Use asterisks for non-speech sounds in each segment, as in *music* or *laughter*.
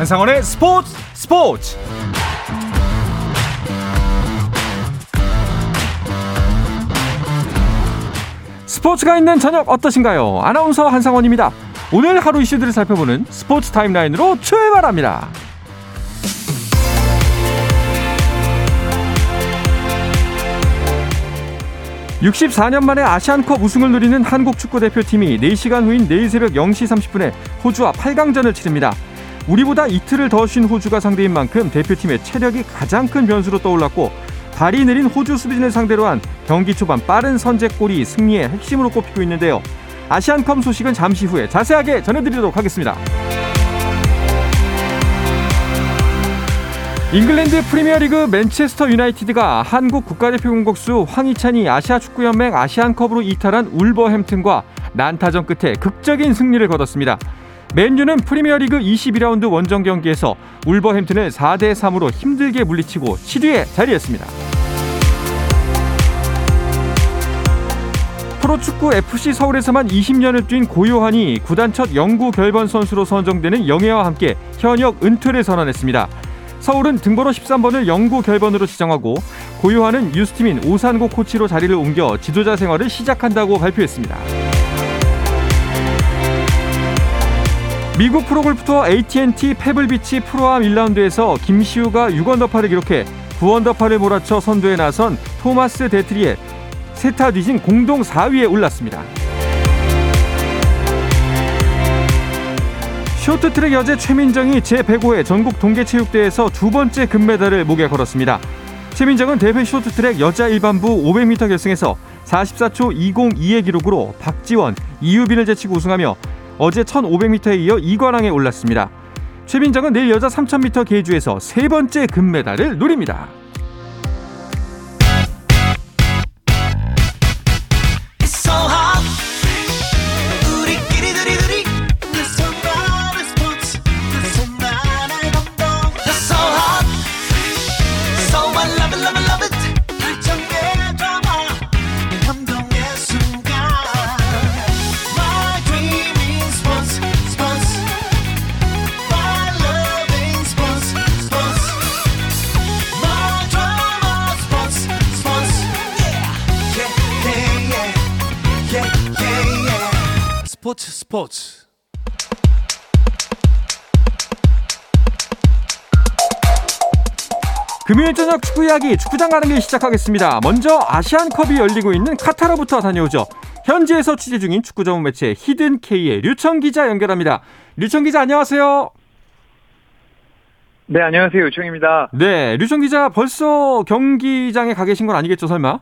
한상원의 스포츠 스포츠 스포츠가 있는 저녁 어떠신가요? 아나운서 한상원입니다. 오늘 하루 이슈들을 살펴보는 스포츠 타임라인으로 출발합니다. 64년 만에 아시안컵 우승을 누리는 한국 축구 대표팀이 4시간 후인 내일 새벽 0시 30분에 호주와 8강전을 치릅니다. 우리보다 이틀을 더 쉰 호주가 상대인 만큼 대표팀의 체력이 가장 큰 변수로 떠올랐고 발이 느린 호주 수비진을 상대로 한 경기 초반 빠른 선제골이 승리의 핵심으로 꼽히고 있는데요. 아시안컵 소식은 잠시 후에 자세하게 전해드리도록 하겠습니다. 잉글랜드 프리미어리그 맨체스터 유나이티드가 한국 국가대표 공격수 황희찬이 아시아 축구연맹 아시안컵으로 이탈한 울버햄튼과 난타전 끝에 극적인 승리를 거뒀습니다. 맨유는 프리미어리그 22라운드 원정 경기에서 울버햄튼을 4대 3으로 힘들게 물리치고 7위에 자리했습니다. 프로축구 FC 서울에서만 20년을 뛴 고요한이 구단 첫 영구 결번 선수로 선정되는 영예와 함께 현역 은퇴를 선언했습니다. 서울은 등번호 13번을 영구 결번으로 지정하고 고요한은 유스팀인 오산고 코치로 자리를 옮겨 지도자 생활을 시작한다고 발표했습니다. 미국 프로골프 투어 AT&T 페블비치 프로암 1라운드에서 김시우가 6언더파를 기록해 9언더파를 몰아쳐 선두에 나선 토마스 데트리의 세 타 뒤진 공동 4위에 올랐습니다. 쇼트트랙 여제 최민정이 제105회 전국 동계체육대회에서 두 번째 금메달을 목에 걸었습니다. 최민정은 대회 쇼트트랙 여자 일반부 500m 결승에서 44초 202의 기록으로 박지원, 이유빈을 제치고 우승하며 어제 1500m에 이어 2관왕에 올랐습니다. 최민정은 내일 여자 3000m 계주에서 세 번째 금메달을 노립니다. 스포츠 금요일 저녁 축구 이야기 축구장 가는 길 시작하겠습니다. 먼저 아시안컵이 열리고 있는 카타르부터 다녀오죠. 현지에서 취재 중인 축구 전문 매체 히든 K의 류청 기자 연결합니다. 류청 기자 안녕하세요. 네 안녕하세요 류청입니다. 네 류청 기자 벌써 경기장에 가 계신 건 아니겠죠 설마?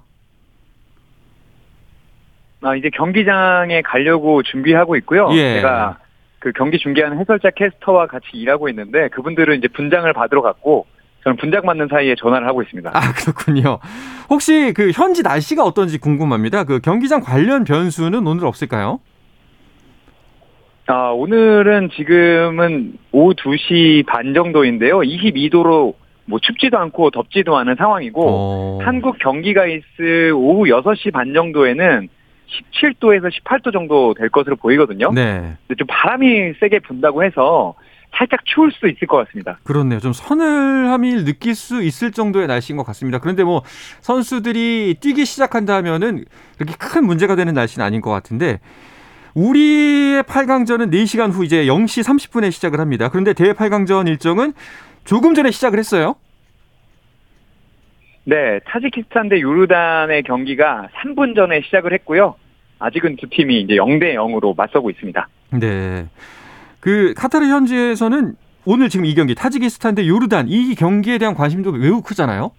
아, 이제 경기장에 가려고 준비하고 있고요. 예. 제가 그 경기 중계하는 해설자 캐스터와 같이 일하고 있는데 그분들은 이제 분장을 받으러 갔고 저는 분장 받는 사이에 전화를 하고 있습니다. 아 그렇군요. 혹시 그 현지 날씨가 어떤지 궁금합니다. 그 경기장 관련 변수는 오늘 없을까요? 아 오늘은 지금은 오후 2시 반 정도인데요. 22도로 뭐 춥지도 않고 덥지도 않은 상황이고 어... 한국 경기가 있을 오후 6시 반 정도에는 17도에서 18도 정도 될 것으로 보이거든요. 네. 근데 좀 바람이 세게 분다고 해서 살짝 추울 수 있을 것 같습니다. 그렇네요. 좀 서늘함을 느낄 수 있을 정도의 날씨인 것 같습니다. 그런데 뭐 선수들이 뛰기 시작한다면은 그렇게 큰 문제가 되는 날씨는 아닌 것 같은데 우리의 8강전은 4시간 후 이제 0시 30분에 시작을 합니다. 그런데 대회 8강전 일정은 조금 전에 시작을 했어요. 네, 타지키스탄 대 요르단의 경기가 3분 전에 시작을 했고요. 아직은 두 팀이 이제 0대 0으로 맞서고 있습니다. 네. 그 카타르 현지에서는 오늘 지금 이 경기 타지키스탄 대 요르단 이 경기에 대한 관심도 매우 크잖아요.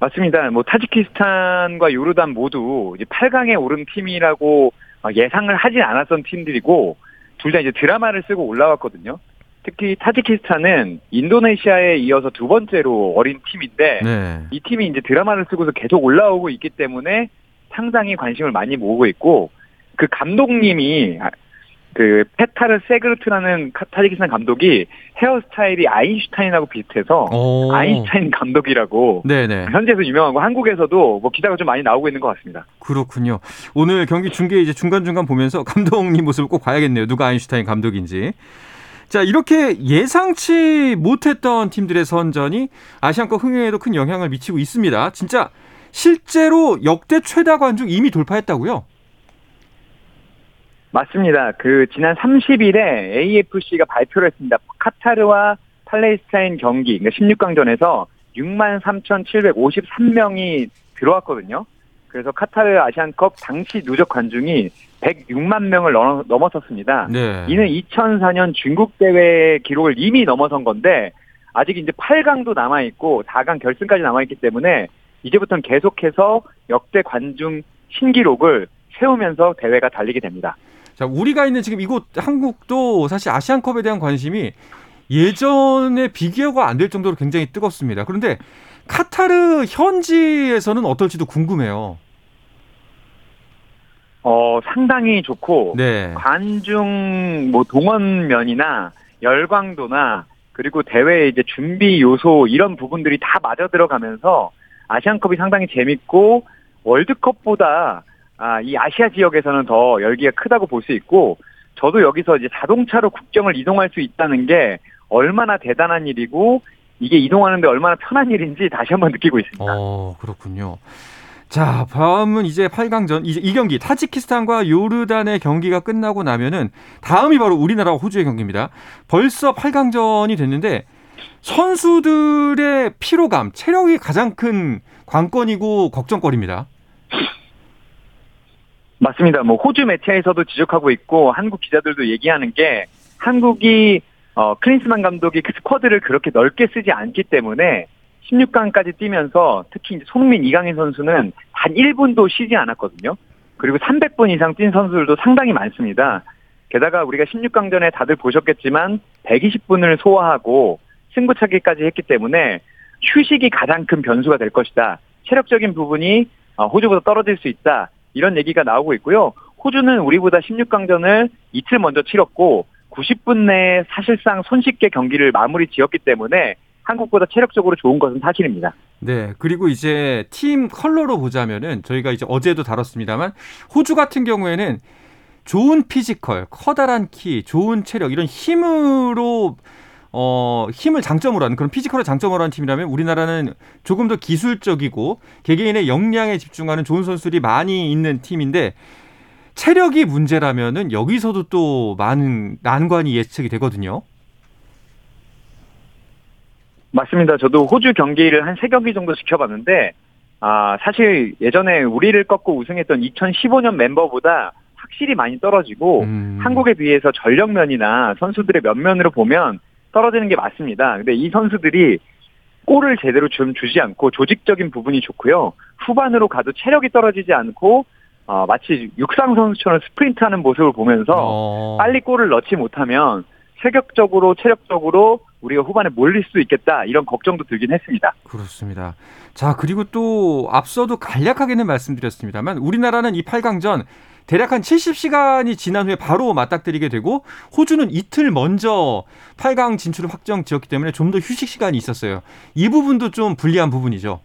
맞습니다. 뭐 타지키스탄과 요르단 모두 이제 8강에 오른 팀이라고 예상을 하진 않았던 팀들이고 둘 다 이제 드라마를 쓰고 올라왔거든요. 특히 타지키스탄은 인도네시아에 이어서 두 번째로 어린 팀인데 네. 이 팀이 이제 드라마를 쓰고서 계속 올라오고 있기 때문에 상당히 관심을 많이 모으고 있고 그 감독님이 그 페타르 세그르트라는 타지키스탄 감독이 헤어스타일이 아인슈타인하고 비슷해서 오. 아인슈타인 감독이라고 네네. 현지에서 유명하고 한국에서도 뭐 기사가 좀 많이 나오고 있는 것 같습니다. 그렇군요. 오늘 경기 중계 이제 중간 중간 보면서 *laughs* 감독님 모습을 꼭 봐야겠네요. 누가 아인슈타인 감독인지. 자, 이렇게 예상치 못했던 팀들의 선전이 아시안컵 흥행에도 큰 영향을 미치고 있습니다. 진짜 실제로 역대 최다 관중 이미 돌파했다고요? 맞습니다. 그 지난 30일에 AFC가 발표를 했습니다. 카타르와 팔레스타인 경기, 그러니까 16강전에서 6만 3,753명이 들어왔거든요. 그래서 카타르 아시안컵 당시 누적 관중이 106만 명을 넘어섰습니다. 네. 이는 2004년 중국 대회 기록을 이미 넘어선 건데 아직 이제 8강도 남아 있고 4강 결승까지 남아 있기 때문에 이제부터는 계속해서 역대 관중 신기록을 세우면서 대회가 달리게 됩니다. 자, 우리가 있는 지금 이곳 한국도 사실 아시안컵에 대한 관심이 예전에 비교가 안 될 정도로 굉장히 뜨겁습니다. 그런데 카타르 현지에서는 어떨지도 궁금해요. 어, 상당히 좋고 네. 관중 뭐 동원면이나 열광도나 그리고 대회 이제 준비 요소 이런 부분들이 다 맞아 들어가면서 아시안컵이 상당히 재밌고 월드컵보다 아, 이 아시아 지역에서는 더 열기가 크다고 볼 수 있고 저도 여기서 이제 자동차로 국경을 이동할 수 있다는 게 얼마나 대단한 일이고 이게 이동하는데 얼마나 편한 일인지 다시 한번 느끼고 있습니다. 어, 그렇군요. 자, 다음은 이제 8강전 이제 이 경기 타지키스탄과 요르단의 경기가 끝나고 나면은 다음이 바로 우리나라와 호주의 경기입니다. 벌써 8강전이 됐는데 선수들의 피로감, 체력이 가장 큰 관건이고 걱정거리입니다. 맞습니다. 뭐 호주 매체에서도 지적하고 있고 한국 기자들도 얘기하는 게 한국이 어, 클린스만 감독이 그 스쿼드를 그렇게 넓게 쓰지 않기 때문에 16강까지 뛰면서 특히 손흥민, 이강인 선수는 단 1분도 쉬지 않았거든요. 그리고 300분 이상 뛴 선수들도 상당히 많습니다. 게다가 우리가 16강전에 다들 보셨겠지만 120분을 소화하고 승부차기까지 했기 때문에 휴식이 가장 큰 변수가 될 것이다. 체력적인 부분이 어, 호주보다 떨어질 수 있다. 이런 얘기가 나오고 있고요. 호주는 우리보다 16강전을 이틀 먼저 치렀고 90분 내에 사실상 손쉽게 경기를 마무리 지었기 때문에 한국보다 체력적으로 좋은 것은 사실입니다. 네. 그리고 이제 팀 컬러로 보자면은 저희가 이제 어제도 다뤘습니다만 호주 같은 경우에는 좋은 피지컬, 커다란 키, 좋은 체력 이런 힘으로 어, 힘을 장점으로 하는 그런 피지컬을 장점으로 하는 팀이라면 우리나라는 조금 더 기술적이고 개개인의 역량에 집중하는 좋은 선수들이 많이 있는 팀인데 체력이 문제라면은 여기서도 또 많은 난관이 예측이 되거든요. 맞습니다. 저도 호주 경기를 한 세 경기 정도 지켜봤는데 아 사실 예전에 우리를 꺾고 우승했던 2015년 멤버보다 확실히 많이 떨어지고 음. 한국에 비해서 전력면이나 선수들의 면면으로 보면 떨어지는 게 맞습니다. 근데 이 선수들이 골을 제대로 좀 주지 않고 조직적인 부분이 좋고요. 후반으로 가도 체력이 떨어지지 않고 어, 마치 육상 선수처럼 스프린트하는 모습을 보면서 어. 빨리 골을 넣지 못하면 체격적으로 체력적으로 우리가 후반에 몰릴 수 있겠다 이런 걱정도 들긴 했습니다. 그렇습니다. 자 그리고 또 앞서도 간략하게는 말씀드렸습니다만 우리나라는 이 8강전 대략 한 70시간이 지난 후에 바로 맞닥뜨리게 되고 호주는 이틀 먼저 8강 진출을 확정 지었기 때문에 좀 더 휴식 시간이 있었어요. 이 부분도 좀 불리한 부분이죠.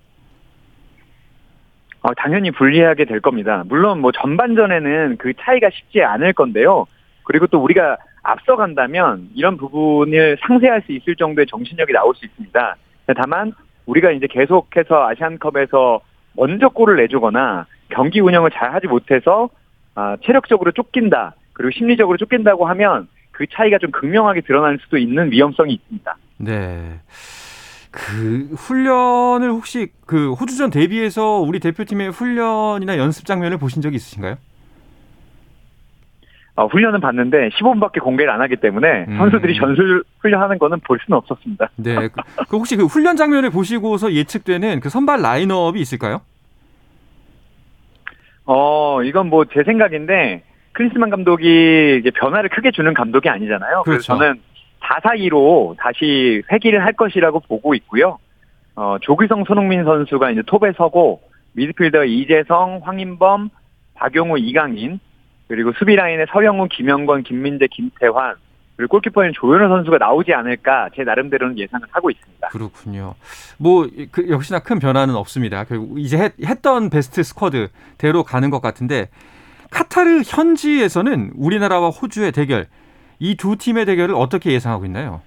어, 당연히 불리하게 될 겁니다. 물론 뭐 전반전에는 그 차이가 쉽지 않을 건데요. 그리고 또 우리가 앞서간다면 이런 부분을 상쇄할 수 있을 정도의 정신력이 나올 수 있습니다. 다만 우리가 이제 계속해서 아시안컵에서 먼저 골을 내주거나 경기 운영을 잘 하지 못해서 아, 체력적으로 쫓긴다 그리고 심리적으로 쫓긴다고 하면 그 차이가 좀 극명하게 드러날 수도 있는 위험성이 있습니다. 네. 그 훈련을 혹시 그 호주전 대비해서 우리 대표팀의 훈련이나 연습 장면을 보신 적이 있으신가요? 어, 훈련은 봤는데 15분밖에 공개를 안 하기 때문에 음. 선수들이 전술 훈련하는 거는 볼 수는 없었습니다. 네. 그, 그 혹시 그 훈련 장면을 보시고서 예측되는 그 선발 라인업이 있을까요? 어, 이건 뭐 제 생각인데 크리스만 감독이 이제 변화를 크게 주는 감독이 아니잖아요. 그렇죠. 그래서 저는 4-4-2로 다시 회귀를 할 것이라고 보고 있고요. 어, 조규성, 손흥민 선수가 이제 톱에 서고 미드필더 이재성, 황인범, 박용우, 이강인 그리고 수비 라인에 서영훈, 김영건, 김민재, 김태환 그리고 골키퍼인 조현우 선수가 나오지 않을까 제 나름대로는 예상을 하고 있습니다. 그렇군요. 뭐 그, 역시나 큰 변화는 없습니다. 결국 이제 했, 했던 베스트 스쿼드대로 가는 것 같은데 카타르 현지에서는 우리나라와 호주의 대결 이 두 팀의 대결을 어떻게 예상하고 있나요?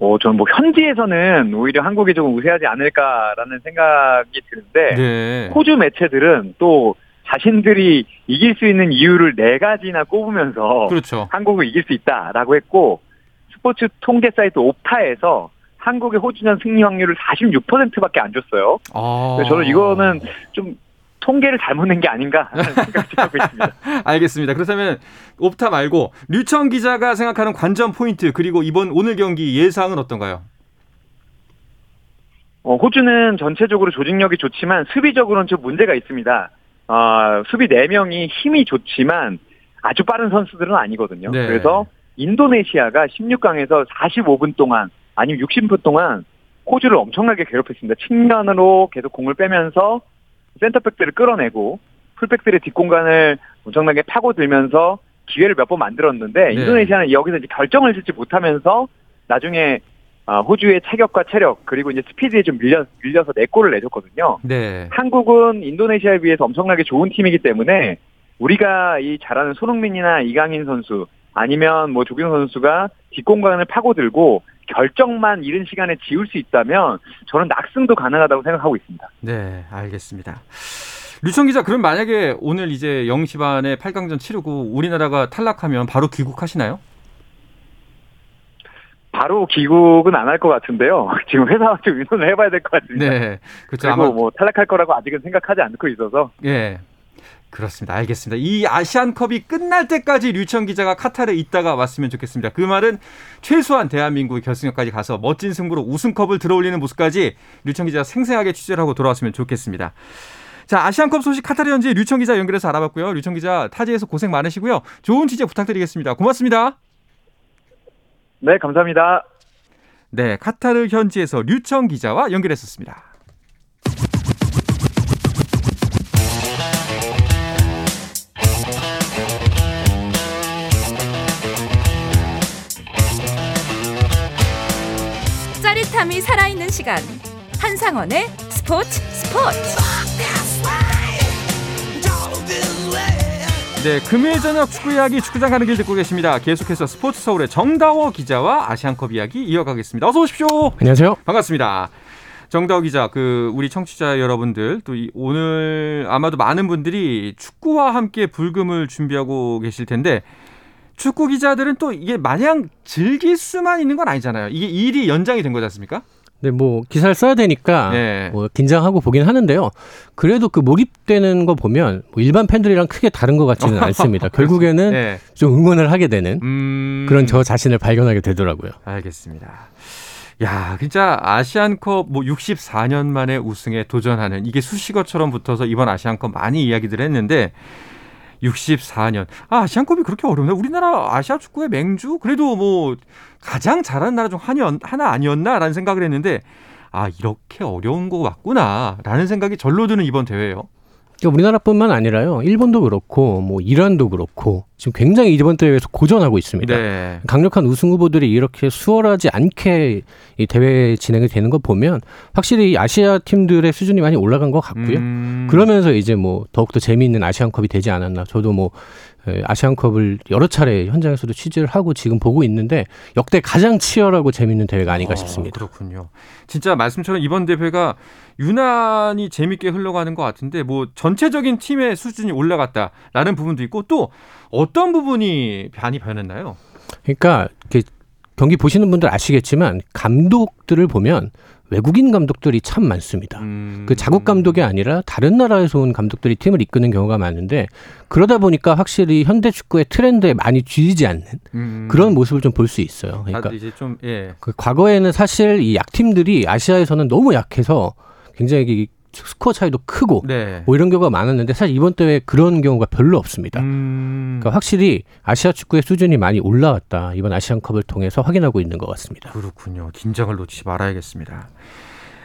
어, 저는 뭐 현지에서는 오히려 한국이 조금 우세하지 않을까라는 생각이 드는데 네. 호주 매체들은 또 자신들이 이길 수 있는 이유를 네 가지나 꼽으면서 그렇죠. 한국을 이길 수 있다라고 했고 스포츠 통계 사이트 옵타에서 한국의 호주전 승리 확률을 46%밖에 안 줬어요. 아. 저는 이거는 좀 통계를 잘못 낸 게 아닌가 *laughs* 생각이 하고 있습니다. 알겠습니다. 그렇다면 옵타 말고 류청 기자가 생각하는 관전 포인트 그리고 이번 오늘 경기 예상은 어떤가요? 어, 호주는 전체적으로 조직력이 좋지만 수비적으로는 좀 문제가 있습니다. 어, 수비 4명이 힘이 좋지만 아주 빠른 선수들은 아니거든요. 네. 그래서 인도네시아가 16강에서 45분 동안 아니면 60분 동안 호주를 엄청나게 괴롭혔습니다. 측면으로 계속 공을 빼면서 센터백들을 끌어내고 풀백들의 뒷공간을 엄청나게 파고들면서 기회를 몇 번 만들었는데 네. 인도네시아는 여기서 이제 결정을 짓지 못하면서 나중에 아, 호주의 체격과 체력 그리고 이제 스피드에 좀 밀려 밀려서 네 골을 내줬거든요. 네. 한국은 인도네시아에 비해서 엄청나게 좋은 팀이기 때문에 우리가 이 잘하는 손흥민이나 이강인 선수 아니면 뭐 조경 선수가 뒷공간을 파고들고 결정만 이른 시간에 지울 수 있다면 저는 낙승도 가능하다고 생각하고 있습니다. 네, 알겠습니다. 류청 기자, 그럼 만약에 오늘 이제 0시 반에 8강전 치르고 우리나라가 탈락하면 바로 귀국하시나요? 바로 귀국은 안 할 것 같은데요. *laughs* 지금 회사와 좀 의논을 해봐야 될 것 같습니다. 네. 그렇죠. 그리고 아마 뭐 탈락할 거라고 아직은 생각하지 않고 있어서 예. 그렇습니다. 알겠습니다. 이 아시안컵이 끝날 때까지 류청 기자가 카타르에 있다가 왔으면 좋겠습니다. 그 말은 최소한 대한민국의 결승까지 가서 멋진 승부로 우승컵을 들어올리는 모습까지 류청 기자가 생생하게 취재를 하고 돌아왔으면 좋겠습니다. 자, 아시안컵 소식 카타르 현지 류청 기자 연결해서 알아봤고요. 류청 기자 타지에서 고생 많으시고요. 좋은 취재 부탁드리겠습니다. 고맙습니다. 네 감사합니다. 네, 카타르 현지에서 류청 기자와 연결했었습니다. 짜릿함이 살아있는 시간 한상원의 스포츠 스포츠 네, 금요일 저녁 축구 이야기 축구장 가는 길 듣고 계십니다. 계속해서 스포츠 서울의 정다워 기자와 아시안컵 이야기 이어가겠습니다. 어서 오십시오. 안녕하세요. 반갑습니다. 정다워 기자, 그 우리 청취자 여러분들 또 이- 오늘 아마도 많은 분들이 축구와 함께 불금을 준비하고 계실 텐데 축구 기자들은 또 이게 마냥 즐길 수만 있는 건 아니잖아요. 이게 일이 연장이 된 거지 않습니까? 네, 뭐 기사를 써야 되니까 네. 뭐 긴장하고 보긴 하는데요. 그래도 그 몰입되는 거 보면 뭐 일반 팬들이랑 크게 다른 것 같지는 *laughs* 않습니다. 결국에는 네. 좀 응원을 하게 되는 음... 그런 저 자신을 발견하게 되더라고요. 알겠습니다. 야, 진짜 아시안컵 뭐 64년 만에 우승에 도전하는 이게 수식어처럼 붙어서 이번 아시안컵 많이 이야기들 했는데 64년. 아, 아시안컵이 그렇게 어렵나? 우리나라 아시아 축구의 맹주? 그래도 뭐 가장 잘하는 나라 중 하나, 하나 아니었나라는 생각을 했는데 아, 이렇게 어려운 거 맞구나라는 생각이 절로 드는 이번 대회예요. 그러니까 우리나라뿐만 아니라요. 일본도 그렇고 뭐 이란도 그렇고 지금 굉장히 이번 대회에서 고전하고 있습니다. 네. 강력한 우승 후보들이 이렇게 수월하지 않게 이 대회 진행이 되는 거 보면 확실히 이 아시아 팀들의 수준이 많이 올라간 것 같고요. 음, 그러면서 이제 뭐 더욱더 재미있는 아시안컵이 되지 않았나. 저도 뭐 에, 아시안컵을 여러 차례 현장에서도 취재를 하고 지금 보고 있는데 역대 가장 치열하고 재미있는 대회가 아닌가 어, 싶습니다. 그렇군요. 진짜 말씀처럼 이번 대회가 유난히 재밌게 흘러가는 것 같은데 뭐 전체적인 팀의 수준이 올라갔다라는 부분도 있고 또 어떤 부분이 많이 변했나요? 그러니까 경기 보시는 분들 아시겠지만 감독들을 보면 외국인 감독들이 참 많습니다. 음, 그 자국 감독이 아니라 다른 나라에서 온 감독들이 팀을 이끄는 경우가 많은데 그러다 보니까 확실히 현대 축구의 트렌드에 많이 쥐지 않는 음, 그런 모습을 좀 볼 수 있어요. 그러니까 이제 좀 예. 그 과거에는 사실 이 약팀들이 아시아에서는 너무 약해서 굉장히 이 스코어 차이도 크고 네. 뭐 이런 경우가 많았는데 사실 이번 대회 그런 경우가 별로 없습니다. 음, 그러니까 확실히 아시아 축구의 수준이 많이 올라왔다. 이번 아시안컵을 통해서 확인하고 있는 것 같습니다. 그렇군요. 긴장을 놓치지 말아야겠습니다.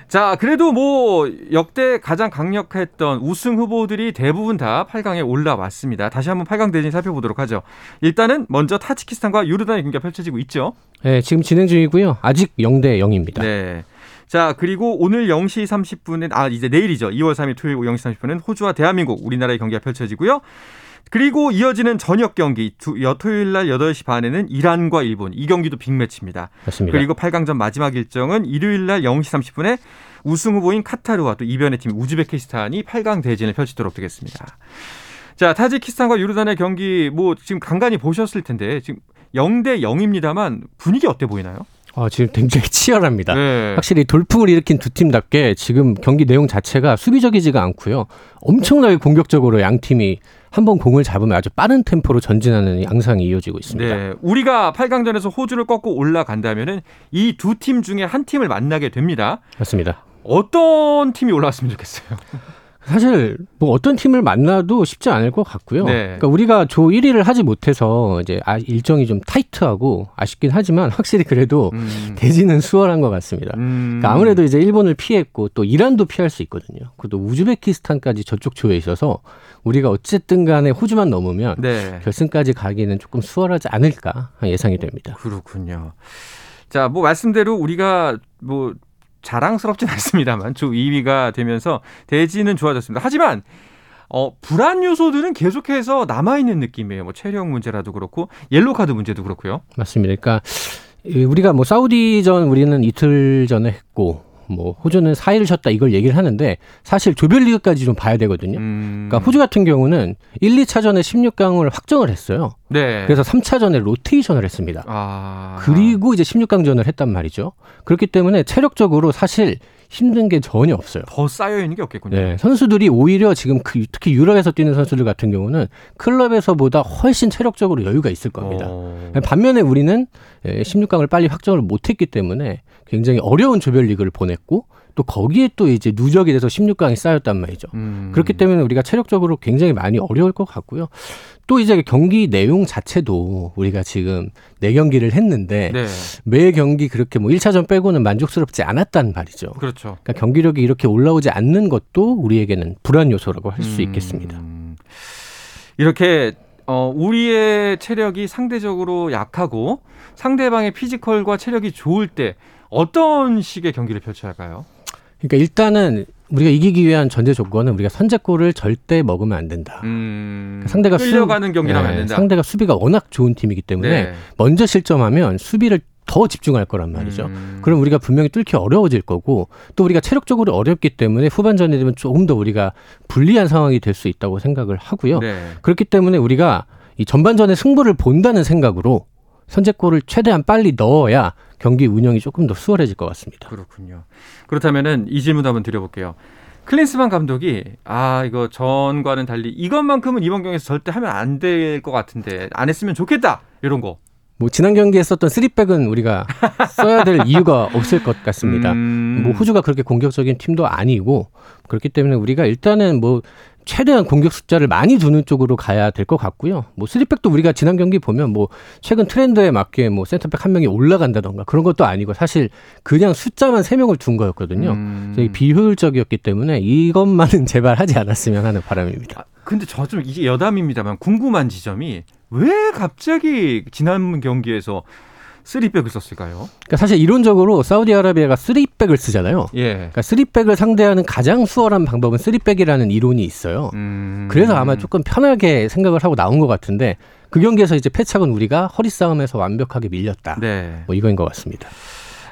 자, 그래도 뭐 역대 가장 강력했던 우승 후보들이 대부분 다 8강에 올라왔습니다. 다시 한번 8강 대진 살펴보도록 하죠. 일단은 먼저 타지키스탄과 요르단의 경기가 펼쳐지고 있죠. 네, 지금 진행 중이고요. 아직 0대 0입니다. 네. 자, 그리고 오늘 0시 30분에 아 이제 내일이죠. 2월 3일 토요일 0시 30분은 호주와 대한민국 우리나라의 경기가 펼쳐지고요. 그리고 이어지는 저녁 경기 두, 여 토요일 날 8시 반에는 이란과 일본 이 경기도 빅매치입니다. 맞습니다. 그리고 8강전 마지막 일정은 일요일 날 0시 30분에 우승 후보인 카타르와 또 이변의 팀 우즈베키스탄이 8강 대진을 펼치도록 되겠습니다. 자, 타지키스탄과 요르단의 경기 뭐 지금 간간히 보셨을 텐데 지금 0대 0입니다만 분위기 어때 보이나요? 아, 지금 굉장히 *laughs* 치열합니다. 네. 확실히 돌풍을 일으킨 두 팀답게 지금 경기 내용 자체가 수비적이지가 않고요. 엄청나게 공격적으로 양 팀이 한번 공을 잡으면 아주 빠른 템포로 전진하는 양상이 이어지고 있습니다. 네, 우리가 8강전에서 호주를 꺾고 올라간다면은 이 두 팀 중에 한 팀을 만나게 됩니다. 맞습니다. 어떤 팀이 올라왔으면 좋겠어요. 사실 뭐 어떤 팀을 만나도 쉽지 않을 것 같고요. 네. 그러니까 우리가 조 1위를 하지 못해서 이제 아, 일정이 좀 타이트하고 아쉽긴 하지만 확실히 그래도 음. 대진은 수월한 것 같습니다. 음. 그러니까 아무래도 이제 일본을 피했고 또 이란도 피할 수 있거든요. 그리고 또 우즈베키스탄까지 저쪽 조에 있어서 우리가 어쨌든 간에 호주만 넘으면 네. 결승까지 가기는 조금 수월하지 않을까 예상이 됩니다. 그렇군요. 자, 뭐 말씀대로 우리가 뭐 자랑스럽진 *laughs* 않습니다만 조 2위가 되면서 대지는 좋아졌습니다. 하지만 어, 불안 요소들은 계속해서 남아있는 느낌이에요. 뭐 체력 문제라도 그렇고 옐로 카드 문제도 그렇고요. 맞습니다. 그러니까 이 우리가 뭐 사우디전 우리는 이틀 전에 했고 뭐 호주는 4일 쉬었다 이걸 얘기를 하는데 사실 조별리그까지 좀 봐야 되거든요. 음. 그러니까 호주 같은 경우는 1, 2차전에 16강을 확정을 했어요. 네. 그래서 3차전에 로테이션을 했습니다. 아. 그리고 이제 16강전을 했단 말이죠. 그렇기 때문에 체력적으로 사실 힘든 게 전혀 없어요. 더 쌓여 있는 게 없겠군요. 네, 선수들이 오히려 지금 그- 특히 유럽에서 뛰는 선수들 같은 경우는 클럽에서보다 훨씬 체력적으로 여유가 있을 겁니다. 어. 반면에 우리는 16강을 빨리 확정을 못했기 때문에 굉장히 어려운 조별리그를 보냈고 또 거기에 또 이제 누적이 돼서 16강이 쌓였단 말이죠. 음. 그렇기 때문에 우리가 체력적으로 굉장히 많이 어려울 것 같고요. 또 이제 경기 내용 자체도 우리가 지금 네 경기를 했는데 네. 매 경기 그렇게 뭐 1차전 빼고는 만족스럽지 않았단 말이죠. 그렇죠. 그러니까 경기력이 이렇게 올라오지 않는 것도 우리에게는 불안 요소라고 할수 음. 있겠습니다. 이렇게 어, 우리의 체력이 상대적으로 약하고 상대방의 피지컬과 체력이 좋을 때 어떤 식의 경기를 펼쳐야 할까요? 그러니까 일단은 우리가 이기기 위한 전제 조건은 우리가 선제골을 절대 먹으면 안 된다. 음, 상대가 수- 끌려가는 경기를 하면 안 네, 된다. 상대가 수비가 워낙 좋은 팀이기 때문에 네. 먼저 실점하면 수비를 더 집중할 거란 말이죠. 음. 그럼 우리가 분명히 뚫기 어려워질 거고 또 우리가 체력적으로 어렵기 때문에 후반전에 되면 조금 더 우리가 불리한 상황이 될 수 있다고 생각을 하고요. 네. 그렇기 때문에 우리가 이 전반전에 승부를 본다는 생각으로 선제골을 최대한 빨리 넣어야 경기 운영이 조금 더 수월해질 것 같습니다. 그렇군요. 그렇다면은 이 질문 도 한번 드려볼게요. 클린스만 감독이 아 이거 전과는 달리 이것만큼은 이번 경기에서 절대 하면 안 될 것 같은데 안 했으면 좋겠다 이런 거. 뭐 지난 경기에 썼던 쓰리백은 우리가 써야 될 *laughs* 이유가 없을 것 같습니다. 음. 뭐 호주가 그렇게 공격적인 팀도 아니고 그렇기 때문에 우리가 일단은 뭐 최대한 공격 숫자를 많이 두는 쪽으로 가야 될 것 같고요. 뭐 쓰리백도 우리가 지난 경기 보면 뭐 최근 트렌드에 맞게 뭐 센터백 한 명이 올라간다던가 그런 것도 아니고 사실 그냥 숫자만 세 명을 둔 거였거든요. 음. 비효율적이었기 때문에 이것만은 *laughs* 제발 하지 않았으면 하는 바람입니다. 아, 근데 저 좀 이게 여담입니다만 궁금한 지점이 왜 갑자기 지난 경기에서 쓰리백을 썼을까요? 그러니까 사실 이론적으로 사우디아라비아가 쓰리백을 쓰잖아요. 예. 그러니까 쓰리백을 상대하는 가장 수월한 방법은 쓰리백이라는 이론이 있어요. 음. 그래서 아마 조금 편하게 생각을 하고 나온 것 같은데 그 경기에서 이제 패착은 우리가 허리 싸움에서 완벽하게 밀렸다. 네. 뭐 이거인 것 같습니다.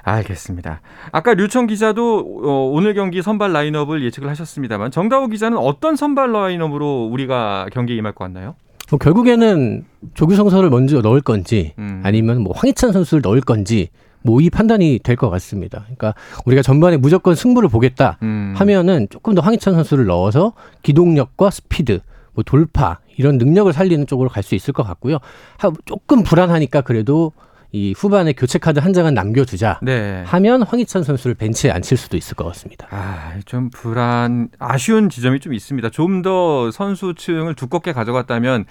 알겠습니다. 아까 류청 기자도 어, 오늘 경기 선발 라인업을 예측을 하셨습니다만 정다호 기자는 어떤 선발 라인업으로 우리가 경기에 임할 것 같나요? 뭐 결국에는 조규성서를 먼저 넣을 건지 음. 아니면 뭐 황희찬 선수를 넣을 건지 뭐 이 판단이 될 것 같습니다. 그러니까 우리가 전반에 무조건 승부를 보겠다 음. 하면은 조금 더 황희찬 선수를 넣어서 기동력과 스피드, 뭐 돌파 이런 능력을 살리는 쪽으로 갈 수 있을 것 같고요. 하- 조금 불안하니까 그래도 이 후반에 교체 카드 한 장은 남겨두자 네. 하면 황희찬 선수를 벤치에 앉힐 수도 있을 것 같습니다. 아, 좀 불안, 아쉬운 지점이 좀 있습니다. 좀 더 선수층을 두껍게 가져갔다면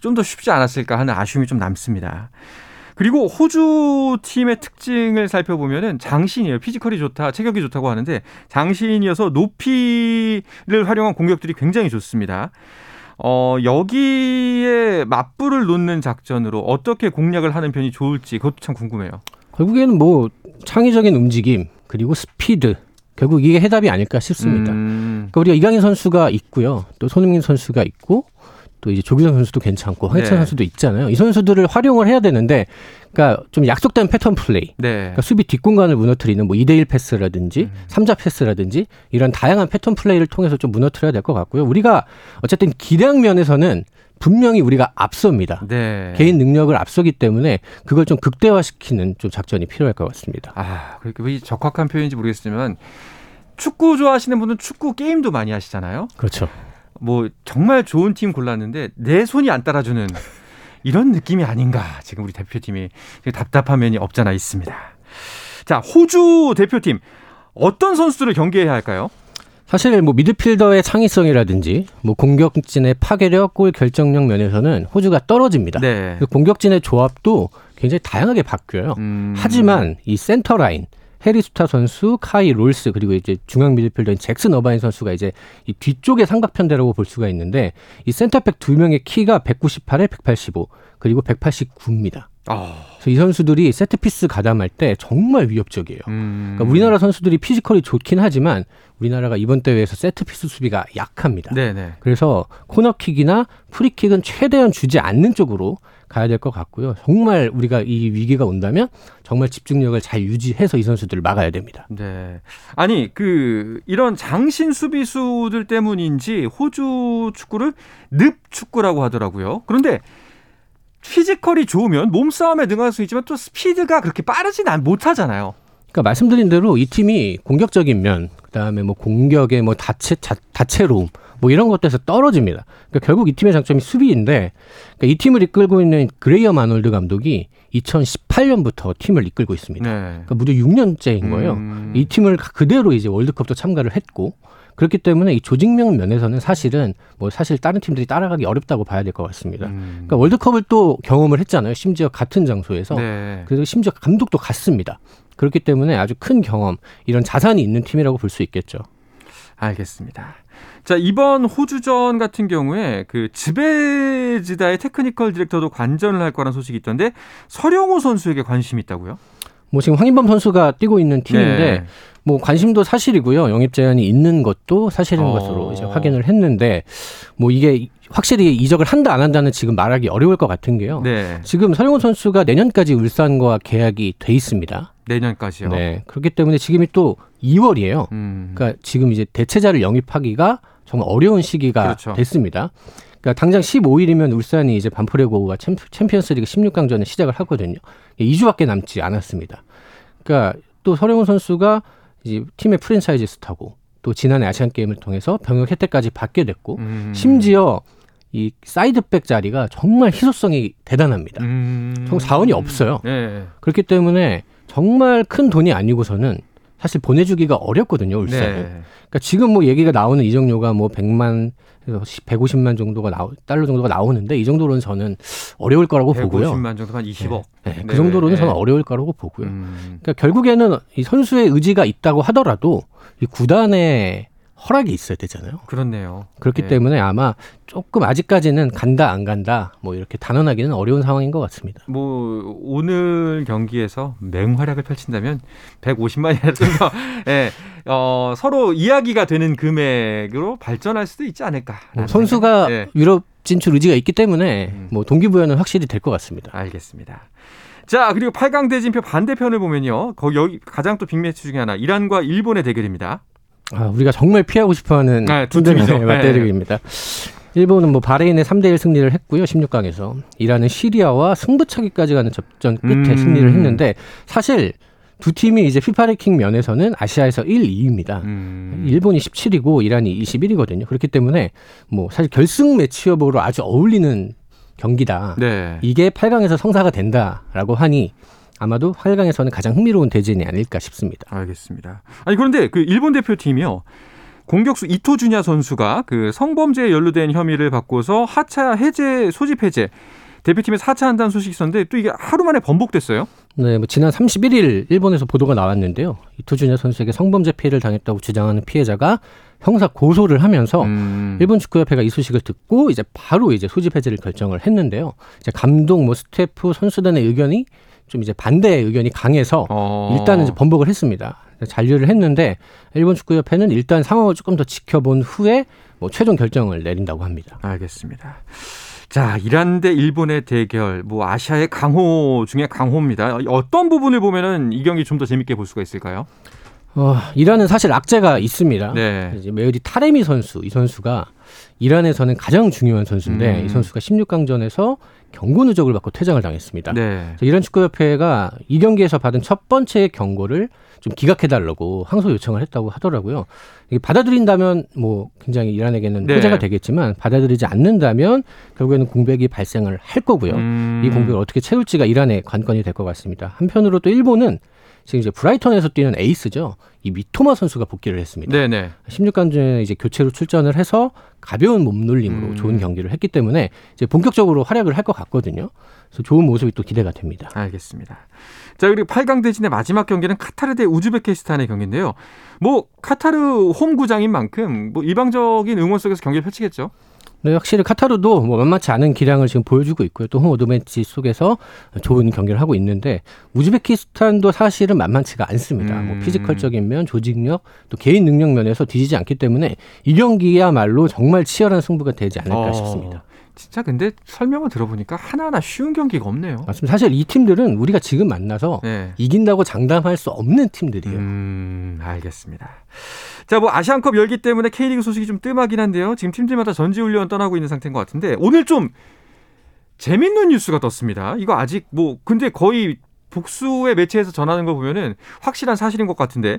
좀 더 쉽지 않았을까 하는 아쉬움이 좀 남습니다. 그리고 호주 팀의 특징을 살펴보면은 장신이에요. 피지컬이 좋다, 체격이 좋다고 하는데 장신이어서 높이를 활용한 공격들이 굉장히 좋습니다. 어, 여기에 맞불을 놓는 작전으로 어떻게 공략을 하는 편이 좋을지 그것도 참 궁금해요. 결국에는 뭐 창의적인 움직임 그리고 스피드 결국 이게 해답이 아닐까 싶습니다. 음, 그러니까 우리가 이강인 선수가 있고요, 또 손흥민 선수가 있고 또 이제 조규성 선수도 괜찮고 황희찬 네. 선수도 있잖아요. 이 선수들을 활용을 해야 되는데, 그러니까 좀 약속된 패턴 플레이. 네. 그러니까 수비 뒷공간을 무너뜨리는 뭐 2대1 패스라든지 음. 삼 3자 패스라든지 이런 다양한 패턴 플레이를 통해서 좀 무너뜨려야 될 것 같고요. 우리가 어쨌든 기량 면에서는 분명히 우리가 앞섭니다. 네. 개인 능력을 앞서기 때문에 그걸 좀 극대화시키는 좀 작전이 필요할 것 같습니다. 아, 그렇게 왜 적확한 표현인지 모르겠지만 축구 좋아하시는 분은 축구 게임도 많이 하시잖아요. 그렇죠. 뭐 정말 좋은 팀 골랐는데 내 손이 안 따라주는 이런 느낌이 아닌가 지금 우리 대표팀이 답답한 면이 없잖아 있습니다. 자 호주 대표팀 어떤 선수들을 경계해야 할까요? 사실 뭐 미드필더의 창의성이라든지 뭐 공격진의 파괴력, 골 결정력 면에서는 호주가 떨어집니다. 네. 그 공격진의 조합도 굉장히 다양하게 바뀌어요. 음, 하지만 이 센터 라인 해리 수타 선수, 카이 롤스 그리고 이제 중앙 미드필더인 잭슨 어바인 선수가 이제 이 뒤쪽의 삼각편대라고 볼 수가 있는데 이 센터백 두 명의 키가 198에 185 그리고 189입니다. 아, 그래서 이 선수들이 세트 피스 가담할 때 정말 위협적이에요. 음, 그러니까 우리나라 선수들이 피지컬이 좋긴 하지만 우리나라가 이번 대회에서 세트 피스 수비가 약합니다. 네네. 그래서 코너킥이나 프리킥은 최대한 주지 않는 쪽으로 가야 될 것 같고요. 정말 우리가 이 위기가 온다면 정말 집중력을 잘 유지해서 이 선수들을 막아야 됩니다. 네. 아니 그 이런 장신 수비수들 때문인지 호주 축구를 늪 축구라고 하더라고요. 그런데 피지컬이 좋으면 몸싸움에 능할 수 있지만 또 스피드가 그렇게 빠르진 않- 못하잖아요. 그러니까 말씀드린 대로 이 팀이 공격적인 면, 그다음에 뭐 공격의 뭐 다채 자, 다채로움 뭐 이런 것들에서 떨어집니다. 그러니까 결국 이 팀의 장점이 수비인데 그러니까 이 팀을 이끌고 있는 그레이엄 아놀드 감독이 2018년부터 팀을 이끌고 있습니다. 네. 그러니까 무려 6년째인 거예요. 음. 이 팀을 그대로 이제 월드컵도 참가를 했고 그렇기 때문에 이 조직력 면에서는 사실은 뭐 사실 다른 팀들이 따라가기 어렵다고 봐야 될 것 같습니다. 음. 그러니까 월드컵을 또 경험을 했잖아요. 심지어 같은 장소에서 네. 그리고 심지어 감독도 같습니다. 그렇기 때문에 아주 큰 경험, 이런 자산이 있는 팀이라고 볼 수 있겠죠. 알겠습니다. 자 이번 호주전 같은 경우에 그 즈베즈다의 technical director도 관전을 할 거라는 소식이 있던데 서령호 선수에게 관심이 있다고요? 뭐 지금 황인범 선수가 뛰고 있는 팀인데 네. 뭐 관심도 사실이고요. 영입 제한이 있는 것도 사실인 어. 것으로 이제 확인을 했는데 뭐 이게 확실히 이적을 한다 안 한다는 지금 말하기 어려울 것 같은 게요. 네. 지금 서영훈 선수가 내년까지 울산과 계약이 돼 있습니다. 내년까지요. 네. 그렇기 때문에 지금이 또 2월이에요. 음. 그러니까 지금 이제 대체자를 영입하기가 정말 어려운 시기가 그렇죠. 됐습니다. 그러니까 당장 15일이면 울산이 이제 반포레 고후와 챔피- 챔피언스리그 16강전을 시작을 하거든요. 2주밖에 남지 않았습니다. 그러니까 또 설영우 선수가 이제 팀의 프랜차이즈 스타고 또 지난해 아시안 게임을 통해서 병역 혜택까지 받게 됐고 음. 심지어 이 사이드백 자리가 정말 희소성이 대단합니다. 음. 정 자원이 없어요. 네. 그렇기 때문에 정말 큰 돈이 아니고서는 사실 보내주기가 어렵거든요, 울산은. 네. 그러니까 지금 뭐 얘기가 나오는 이적료가 뭐 100만 에서 150만 정도가 나오, 달러 정도가 나오는데 이 정도로는 저는 어려울 거라고 보고요. 150만 정도 한 20억. 네, 그 네, 정도로는 네. 저는 어려울 거라고 보고요. 음. 그러니까 결국에는 이 선수의 의지가 있다고 하더라도 이 구단의 허락이 있어야 되잖아요. 그렇네요. 그렇기 네. 때문에 아마 조금 아직까지는 간다 안 간다 뭐 이렇게 단언하기는 어려운 상황인 것 같습니다. 뭐 오늘 경기에서 맹활약을 펼친다면 150만이라도 더 *laughs* 예, 어, 서로 이야기가 되는 금액으로 발전할 수도 있지 않을까. 뭐 선수가 예, 유럽 진출 의지가 있기 때문에 음. 뭐 동기부여는 확실히 될 것 같습니다. 알겠습니다. 자 그리고 8강 대진표 반대편을 보면요. 거기 여기 가장 또 빅매치 중에 하나 이란과 일본의 대결입니다. 아, 우리가 정말 피하고 싶어하는 네, 두 팀이죠. *laughs* 맞대결입니다. 일본은 뭐 바레인의 3대1 승리를 했고요. 16강에서. 이란은 시리아와 승부차기까지 가는 접전 끝에 음. 승리를 했는데 사실 두 팀이 이제 피파 랭킹 면에서는 아시아에서 1, 2위입니다. 음. 일본이 17이고 이란이 21이거든요. 그렇기 때문에 뭐 사실 결승 매치업으로 아주 어울리는 경기다. 네. 이게 8강에서 성사가 된다라고 하니 아마도 8강에서는 가장 흥미로운 대진이 아닐까 싶습니다. 알겠습니다. 아니 그런데 그 일본 대표팀이요. 공격수 이토 주냐 선수가 그 성범죄에 연루된 혐의를 받고서 하차 해제 소집 해제 대표팀에서 하차한다는 소식이 있었는데 또 이게 하루 만에 번복됐어요. 네, 뭐 지난 31일 일본에서 보도가 나왔는데요. 이토주냐 선수에게 성범죄 피해를 당했다고 주장하는 피해자가 형사 고소를 하면서 음. 일본 축구협회가 이 소식을 듣고 이제 바로 이제 소집 해제를 결정을 했는데요. 이제 감독, 뭐 스태프, 선수단의 의견이 좀 이제 반대의 의견이 강해서 어. 일단은 이제 번복을 했습니다. 잔류를 했는데 일본 축구협회는 일단 상황을 조금 더 지켜본 후에 뭐 최종 결정을 내린다고 합니다. 알겠습니다. 자, 이란 대 일본의 대결, 뭐 아시아의 강호 중에 강호입니다. 어떤 부분을 보면은 이 경기 좀 더 재밌게 볼 수가 있을까요? 어, 이란은 사실 악재가 있습니다. 네. 이제 메어디 타레미 선수 이 선수가 이란에서는 가장 중요한 선수인데 음. 이 선수가 16강전에서 경고 누적을 받고 퇴장을 당했습니다. 네. 이란 축구협회가 이 경기에서 받은 첫 번째 경고를 좀 기각해달라고 항소 요청을 했다고 하더라고요. 이게 받아들인다면 뭐 굉장히 이란에게는 네. 호재가 되겠지만 받아들이지 않는다면 결국에는 공백이 발생을 할 거고요. 음. 이 공백을 어떻게 채울지가 이란의 관건이 될 것 같습니다. 한편으로 또 일본은 지금 이제 브라이턴에서 뛰는 에이스죠. 이 미토마 선수가 복귀를 했습니다. 네네. 16강전에 이제 교체로 출전을 해서 가벼운 몸놀림으로 음. 좋은 경기를 했기 때문에 이제 본격적으로 활약을 할 것 같거든요. 그래서 좋은 모습이 또 기대가 됩니다. 알겠습니다. 자, 그리고 8강 대진의 마지막 경기는 카타르 대 우즈베키스탄의 경기인데요. 뭐 카타르 홈 구장인 만큼 뭐 일방적인 응원 속에서 경기를 펼치겠죠. 네, 확실히 카타르도 뭐 만만치 않은 기량을 지금 보여주고 있고요. 또 홈 어드밴티지 속에서 좋은 경기를 하고 있는데 우즈베키스탄도 사실은 만만치가 않습니다. 음. 뭐 피지컬적인 면, 조직력, 또 개인 능력 면에서 뒤지지 않기 때문에 이 경기야말로 정말 치열한 승부가 되지 않을까 어, 싶습니다. 진짜 근데 설명을 들어보니까 하나하나 쉬운 경기가 없네요. 맞습니다. 사실 이 팀들은 우리가 지금 만나서 네. 이긴다고 장담할 수 없는 팀들이에요. 음, 알겠습니다. 자, 뭐 아시안컵 열기 때문에 K리그 소식이 좀 뜸하긴 한데요. 지금 팀들마다 전지훈련 떠나고 있는 상태인 것 같은데 오늘 좀 재밌는 뉴스가 떴습니다. 이거 아직 뭐 근데 거의 복수의 매체에서 전하는 거 보면은 확실한 사실인 것 같은데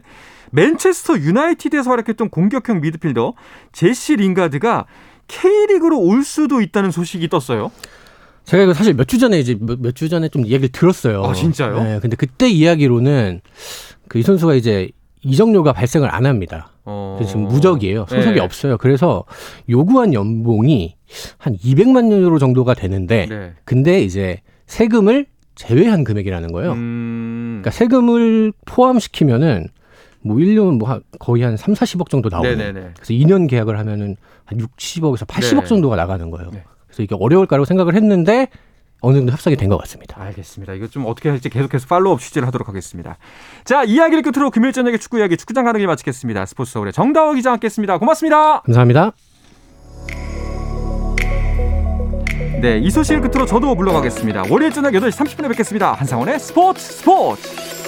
맨체스터 유나이티드에서 활약했던 공격형 미드필더 제시 링가드가 K리그로 올 수도 있다는 소식이 떴어요. 제가 이거 사실 몇 주 전에 이제 몇 주 전에 좀 이야기를 들었어요. 아, 진짜요? 네, 근데 그때 이야기로는 그 이 선수가 이제 이적료가 발생을 안 합니다. 어... 지금 무적이에요. 소속이 네. 없어요. 그래서 요구한 연봉이 한 200만 유로 정도가 되는데 네. 근데 이제 세금을 제외한 금액이라는 거예요. 음... 그러니까 세금을 포함시키면은 뭐 1년 뭐 한- 거의 한 3, 40억 정도 나오는. 네네네. 그래서 2년 계약을 하면은 한 60억에서 80억 네. 정도가 나가는 거예요. 네. 그래서 이게 어려울까라고 생각을 했는데 어느 정도 협상이 된 것 같습니다. 알겠습니다. 이거 좀 어떻게 할지 계속해서 팔로우업 취재를 하도록 하겠습니다. 자, 이야기를 끝으로 금요일 저녁에 축구 이야기 축구장 가는 길 마치겠습니다. 스포츠 서울의 정다워 기자 함께했습니다. 고맙습니다. 감사합니다. 네, 이 소식을 끝으로 저도 물러가겠습니다. 월요일 저녁 8시 30분에 뵙겠습니다. 한상원의 스포츠 스포츠.